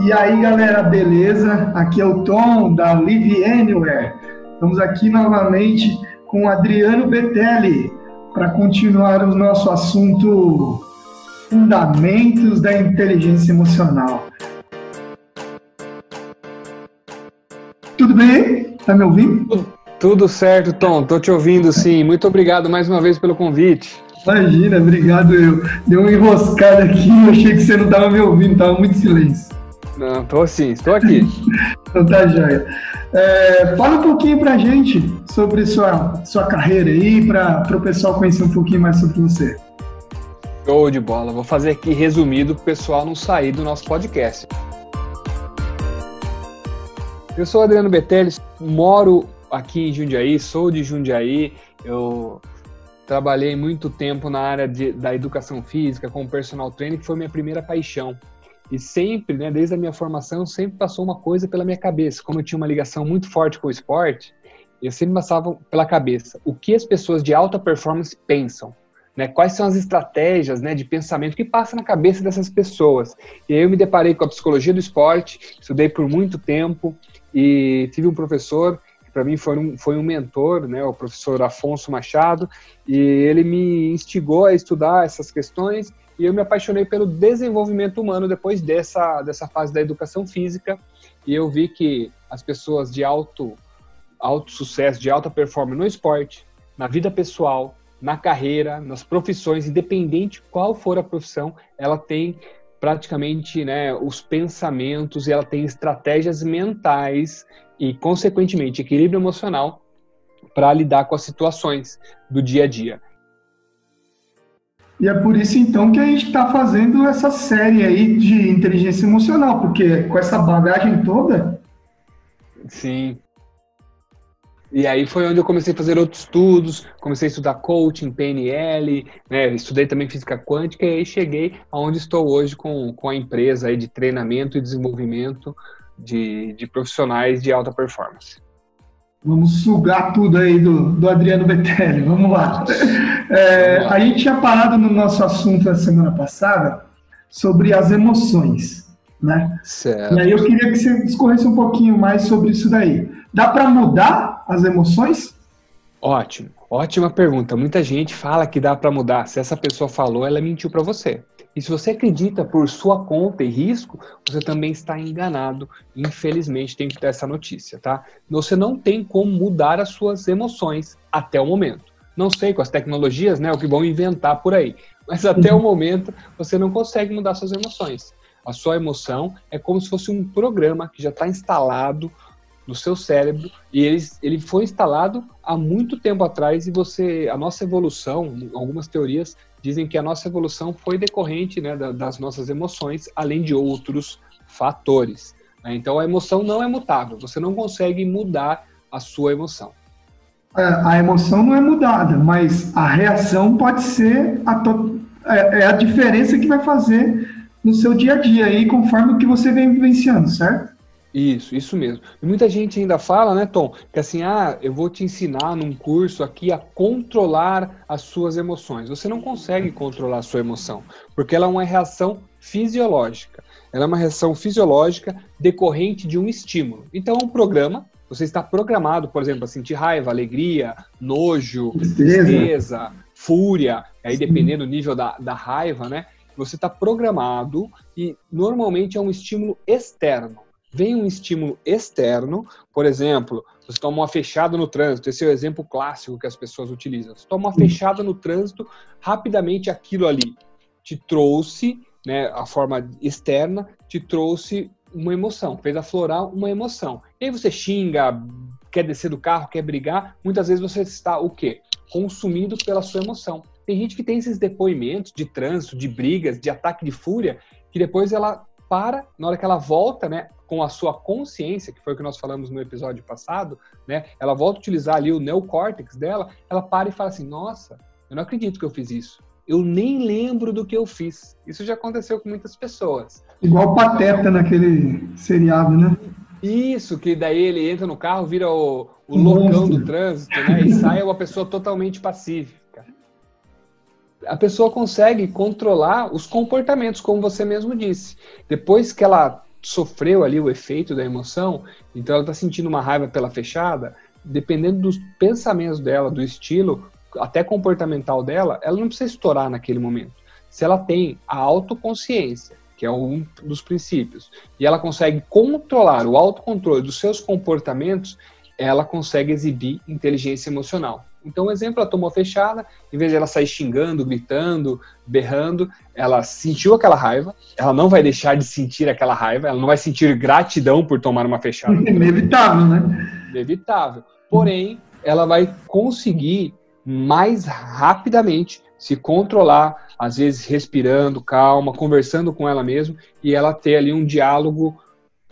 E aí, galera, beleza? Aqui é o Tom da Live Anywhere. Estamos aqui novamente com o Adriano Betelli para continuar o nosso assunto Fundamentos da Inteligência Emocional. Tudo bem? Tá me ouvindo? Tudo certo, Tom. Tô te ouvindo, sim. Muito obrigado mais uma vez pelo convite. Imagina, obrigado eu. Deu uma enroscada aqui, eu achei que você não estava me ouvindo, estava muito silêncio. Não, tô sim, estou aqui. então tá joia. É, fala um pouquinho pra gente sobre sua, sua carreira aí, para o pessoal conhecer um pouquinho mais sobre você. Show de bola. Vou fazer aqui resumido para o pessoal não sair do nosso podcast. Eu sou Adriano Betelli, moro aqui em Jundiaí, sou de Jundiaí. Eu trabalhei muito tempo na área de, da educação física, como personal trainer, que foi minha primeira paixão. E sempre, né, desde a minha formação, sempre passou uma coisa pela minha cabeça. Como eu tinha uma ligação muito forte com o esporte, eu sempre passava pela cabeça o que as pessoas de alta performance pensam. Né, quais são as estratégias né, de pensamento que passa na cabeça dessas pessoas. E aí eu me deparei com a psicologia do esporte, estudei por muito tempo e tive um professor para mim foi um, foi um mentor, né, o professor Afonso Machado, e ele me instigou a estudar essas questões e eu me apaixonei pelo desenvolvimento humano depois dessa, dessa fase da educação física. E eu vi que as pessoas de alto, alto sucesso, de alta performance no esporte, na vida pessoal, na carreira, nas profissões, independente qual for a profissão, ela tem praticamente né, os pensamentos e ela tem estratégias mentais e, consequentemente, equilíbrio emocional para lidar com as situações do dia a dia. E é por isso, então, que a gente está fazendo essa série aí de inteligência emocional, porque com essa bagagem toda. Sim. E aí foi onde eu comecei a fazer outros estudos, comecei a estudar coaching, PNL, né, estudei também física quântica e aí cheguei aonde estou hoje com, com a empresa aí de treinamento e desenvolvimento de, de profissionais de alta performance. Vamos sugar tudo aí do, do Adriano Betelli, vamos lá. É, a gente tinha parado no nosso assunto na semana passada sobre as emoções, né? Certo. E aí eu queria que você discorresse um pouquinho mais sobre isso daí. Dá para mudar as emoções? Ótimo, ótima pergunta. Muita gente fala que dá para mudar. Se essa pessoa falou, ela mentiu para você. E se você acredita por sua conta e risco, você também está enganado. Infelizmente, tem que ter essa notícia, tá? Você não tem como mudar as suas emoções até o momento. Não sei com as tecnologias, né, o que vão inventar por aí. Mas até o momento, você não consegue mudar suas emoções. A sua emoção é como se fosse um programa que já está instalado no seu cérebro e ele, ele foi instalado há muito tempo atrás e você a nossa evolução algumas teorias dizem que a nossa evolução foi decorrente né, das nossas emoções, além de outros fatores. Né? Então, a emoção não é mutável, você não consegue mudar a sua emoção. É, a emoção não é mudada, mas a reação pode ser a, to... é, é a diferença que vai fazer no seu dia a dia aí, conforme o que você vem vivenciando, certo? Isso, isso mesmo. E muita gente ainda fala, né, Tom, que assim, ah, eu vou te ensinar num curso aqui a controlar as suas emoções. Você não consegue controlar a sua emoção, porque ela é uma reação fisiológica. Ela é uma reação fisiológica decorrente de um estímulo. Então, um programa, você está programado, por exemplo, a sentir raiva, alegria, nojo, tristeza, tristeza fúria, aí dependendo do nível da, da raiva, né? Você está programado e normalmente é um estímulo externo vem um estímulo externo, por exemplo, você toma uma fechada no trânsito, esse é o exemplo clássico que as pessoas utilizam. Você toma uma fechada no trânsito, rapidamente aquilo ali te trouxe, né, a forma externa, te trouxe uma emoção, fez aflorar uma emoção. E aí você xinga, quer descer do carro, quer brigar, muitas vezes você está o quê? Consumido pela sua emoção. Tem gente que tem esses depoimentos de trânsito, de brigas, de ataque de fúria, que depois ela para, na hora que ela volta, né, com a sua consciência, que foi o que nós falamos no episódio passado, né, ela volta a utilizar ali o neocórtex dela, ela para e fala assim: "Nossa, eu não acredito que eu fiz isso. Eu nem lembro do que eu fiz". Isso já aconteceu com muitas pessoas. Igual Pateta naquele seriado, né? Isso, que daí ele entra no carro, vira o, o loucão do trânsito, né? E sai uma pessoa totalmente pacífica a pessoa consegue controlar os comportamentos, como você mesmo disse. Depois que ela sofreu ali o efeito da emoção, então ela está sentindo uma raiva pela fechada, dependendo dos pensamentos dela, do estilo, até comportamental dela, ela não precisa estourar naquele momento. Se ela tem a autoconsciência, que é um dos princípios, e ela consegue controlar o autocontrole dos seus comportamentos, ela consegue exibir inteligência emocional. Então, o exemplo, ela tomou fechada, em vez de ela sair xingando, gritando, berrando, ela sentiu aquela raiva, ela não vai deixar de sentir aquela raiva, ela não vai sentir gratidão por tomar uma fechada. Inevitável, né? Inevitável. Porém, ela vai conseguir mais rapidamente se controlar, às vezes respirando, calma, conversando com ela mesma e ela ter ali um diálogo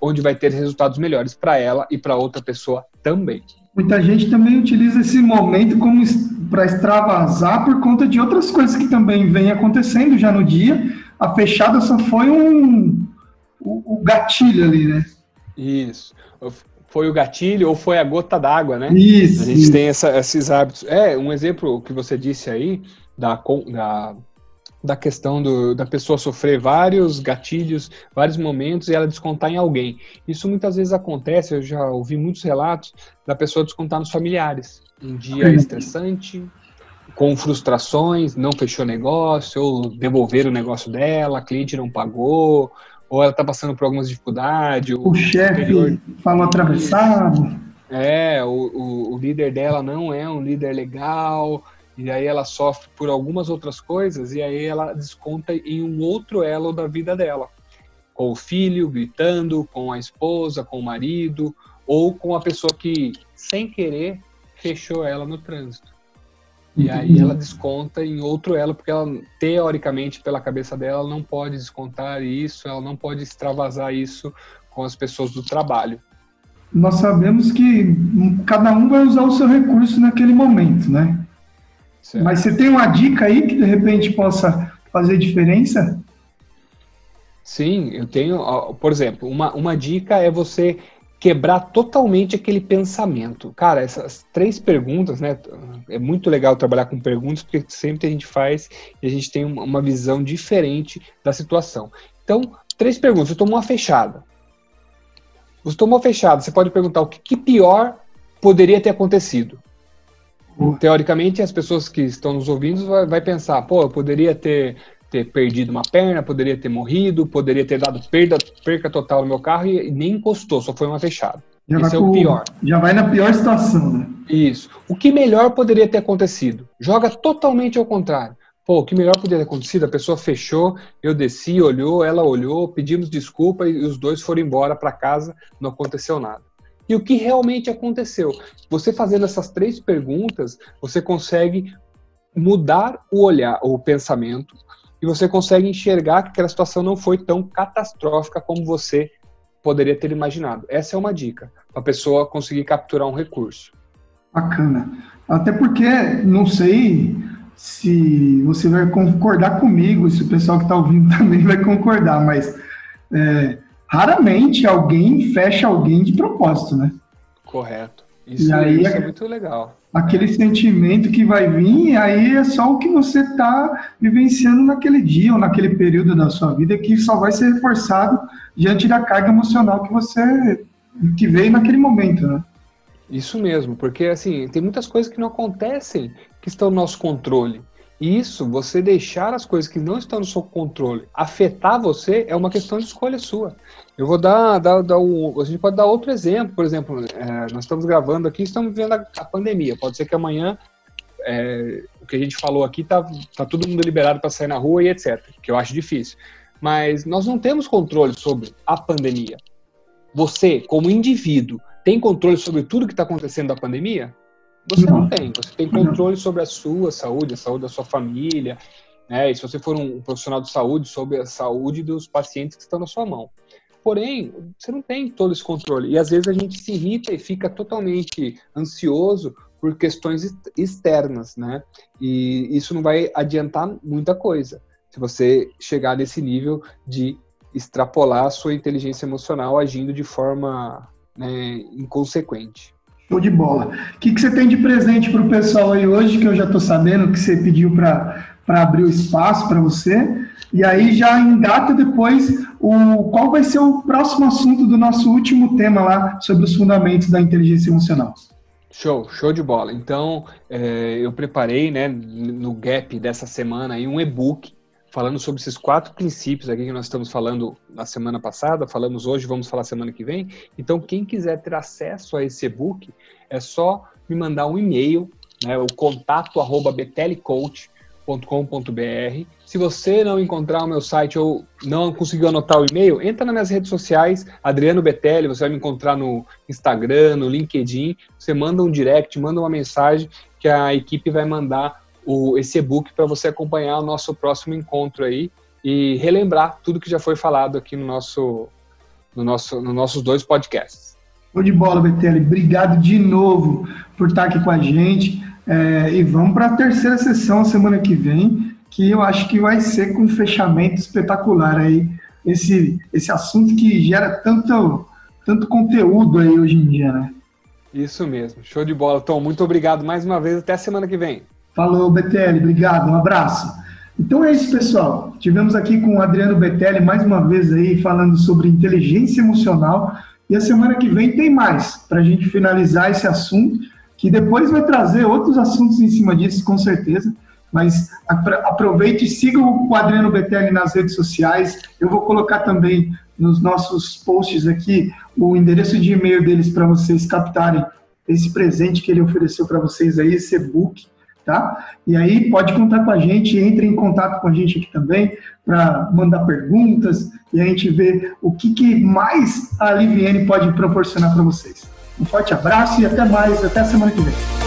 onde vai ter resultados melhores para ela e para outra pessoa também. Muita gente também utiliza esse momento como para extravasar por conta de outras coisas que também vem acontecendo já no dia. A fechada só foi um o, o gatilho ali, né? Isso. Foi o gatilho ou foi a gota d'água, né? Isso. A gente isso. tem essa, esses hábitos. É, um exemplo que você disse aí da, da da questão do, da pessoa sofrer vários gatilhos, vários momentos e ela descontar em alguém. Isso muitas vezes acontece, eu já ouvi muitos relatos da pessoa descontar nos familiares. Um dia uhum. estressante, com frustrações, não fechou negócio, ou devolver o negócio dela, a cliente não pagou, ou ela está passando por algumas dificuldades. O, o chefe falou atravessado. É, o, o, o líder dela não é um líder legal, e aí ela sofre por algumas outras coisas e aí ela desconta em um outro elo da vida dela. Com o filho gritando, com a esposa, com o marido, ou com a pessoa que, sem querer, fechou ela no trânsito. E aí ela desconta em outro elo, porque ela, teoricamente, pela cabeça dela, ela não pode descontar isso, ela não pode extravasar isso com as pessoas do trabalho. Nós sabemos que cada um vai usar o seu recurso naquele momento, né? Certo. Mas você tem uma dica aí que de repente possa fazer diferença? Sim, eu tenho, por exemplo, uma, uma dica é você quebrar totalmente aquele pensamento. Cara, essas três perguntas, né? É muito legal trabalhar com perguntas, porque sempre a gente faz e a gente tem uma visão diferente da situação. Então, três perguntas. Você tomou uma fechada. Você tomou fechada, você pode perguntar o que, que pior poderia ter acontecido. Teoricamente, as pessoas que estão nos ouvindo vai, vai, pensar, pô, eu poderia ter, ter perdido uma perna, poderia ter morrido, poderia ter dado perda, perca total no meu carro e, nem encostou, só foi uma fechada. Já Esse é o pior. Já vai na pior situação, né? Isso. O que melhor poderia ter acontecido? Joga totalmente ao contrário. Pô, o que melhor poderia ter acontecido? A pessoa fechou, eu desci, olhou, ela olhou, pedimos desculpa e os dois foram embora para casa, não aconteceu nada e o que realmente aconteceu. Você fazendo essas três perguntas, você consegue mudar o olhar, o pensamento, e você consegue enxergar que aquela situação não foi tão catastrófica como você poderia ter imaginado. Essa é uma dica para a pessoa conseguir capturar um recurso. Bacana. Até porque não sei se você vai concordar comigo, se o pessoal que está ouvindo também vai concordar, mas é, raramente alguém fecha alguém de propósito, né? Correto. Isso, e aí, isso é muito legal. Aquele sentimento que vai vir, aí é só o que você está vivenciando naquele dia ou naquele período da sua vida que só vai ser reforçado diante da carga emocional que você que veio naquele momento, né? Isso mesmo, porque assim, tem muitas coisas que não acontecem que estão no nosso controle. Isso, você deixar as coisas que não estão no seu controle afetar você é uma questão de escolha sua. Eu vou dar, dar, dar a gente pode dar outro exemplo, por exemplo, é, nós estamos gravando aqui, estamos vivendo a, a pandemia. Pode ser que amanhã é, o que a gente falou aqui tá, tá todo mundo liberado para sair na rua e etc. Que eu acho difícil. Mas nós não temos controle sobre a pandemia. Você, como indivíduo, tem controle sobre tudo que está acontecendo da pandemia? Você não. não tem. Você tem controle sobre a sua saúde, a saúde da sua família, né? E se você for um profissional de saúde, sobre a saúde dos pacientes que estão na sua mão. Porém, você não tem todo esse controle. E às vezes a gente se irrita e fica totalmente ansioso por questões externas, né? E isso não vai adiantar muita coisa se você chegar nesse nível de extrapolar a sua inteligência emocional agindo de forma né, inconsequente. Show de bola. O que, que você tem de presente para o pessoal aí hoje, que eu já estou sabendo que você pediu para abrir o espaço para você. E aí já engata depois o qual vai ser o próximo assunto do nosso último tema lá sobre os fundamentos da inteligência emocional. Show, show de bola. Então, é, eu preparei, né, no gap dessa semana aí um e-book falando sobre esses quatro princípios aqui que nós estamos falando na semana passada, falamos hoje, vamos falar semana que vem. Então, quem quiser ter acesso a esse e-book, é só me mandar um e-mail, né, o contato arroba com.br. Se você não encontrar o meu site ou não conseguiu anotar o e-mail, entra nas minhas redes sociais, Adriano Betelli, você vai me encontrar no Instagram, no LinkedIn, você manda um direct, manda uma mensagem que a equipe vai mandar o, esse e-book para você acompanhar o nosso próximo encontro aí e relembrar tudo que já foi falado aqui no nosso, no nosso, nos nossos dois podcasts. Show de bola, Betelli. Obrigado de novo por estar aqui com a gente. É, e vamos para a terceira sessão semana que vem, que eu acho que vai ser com um fechamento espetacular aí, esse, esse assunto que gera tanto, tanto conteúdo aí hoje em dia, né? Isso mesmo. Show de bola, Tom. Muito obrigado mais uma vez. Até semana que vem. Falou, Betelli. Obrigado. Um abraço. Então é isso, pessoal. Tivemos aqui com o Adriano Betelli mais uma vez aí falando sobre inteligência emocional. E a semana que vem tem mais para a gente finalizar esse assunto que depois vai trazer outros assuntos em cima disso, com certeza. Mas aproveite e siga o Adriano Betelli nas redes sociais. Eu vou colocar também nos nossos posts aqui o endereço de e-mail deles para vocês captarem esse presente que ele ofereceu para vocês aí, esse e-book, tá? E aí pode contar com a gente, entre em contato com a gente aqui também para mandar perguntas e a gente ver o que, que mais a Liviane pode proporcionar para vocês. Um forte abraço e até mais, até semana que vem.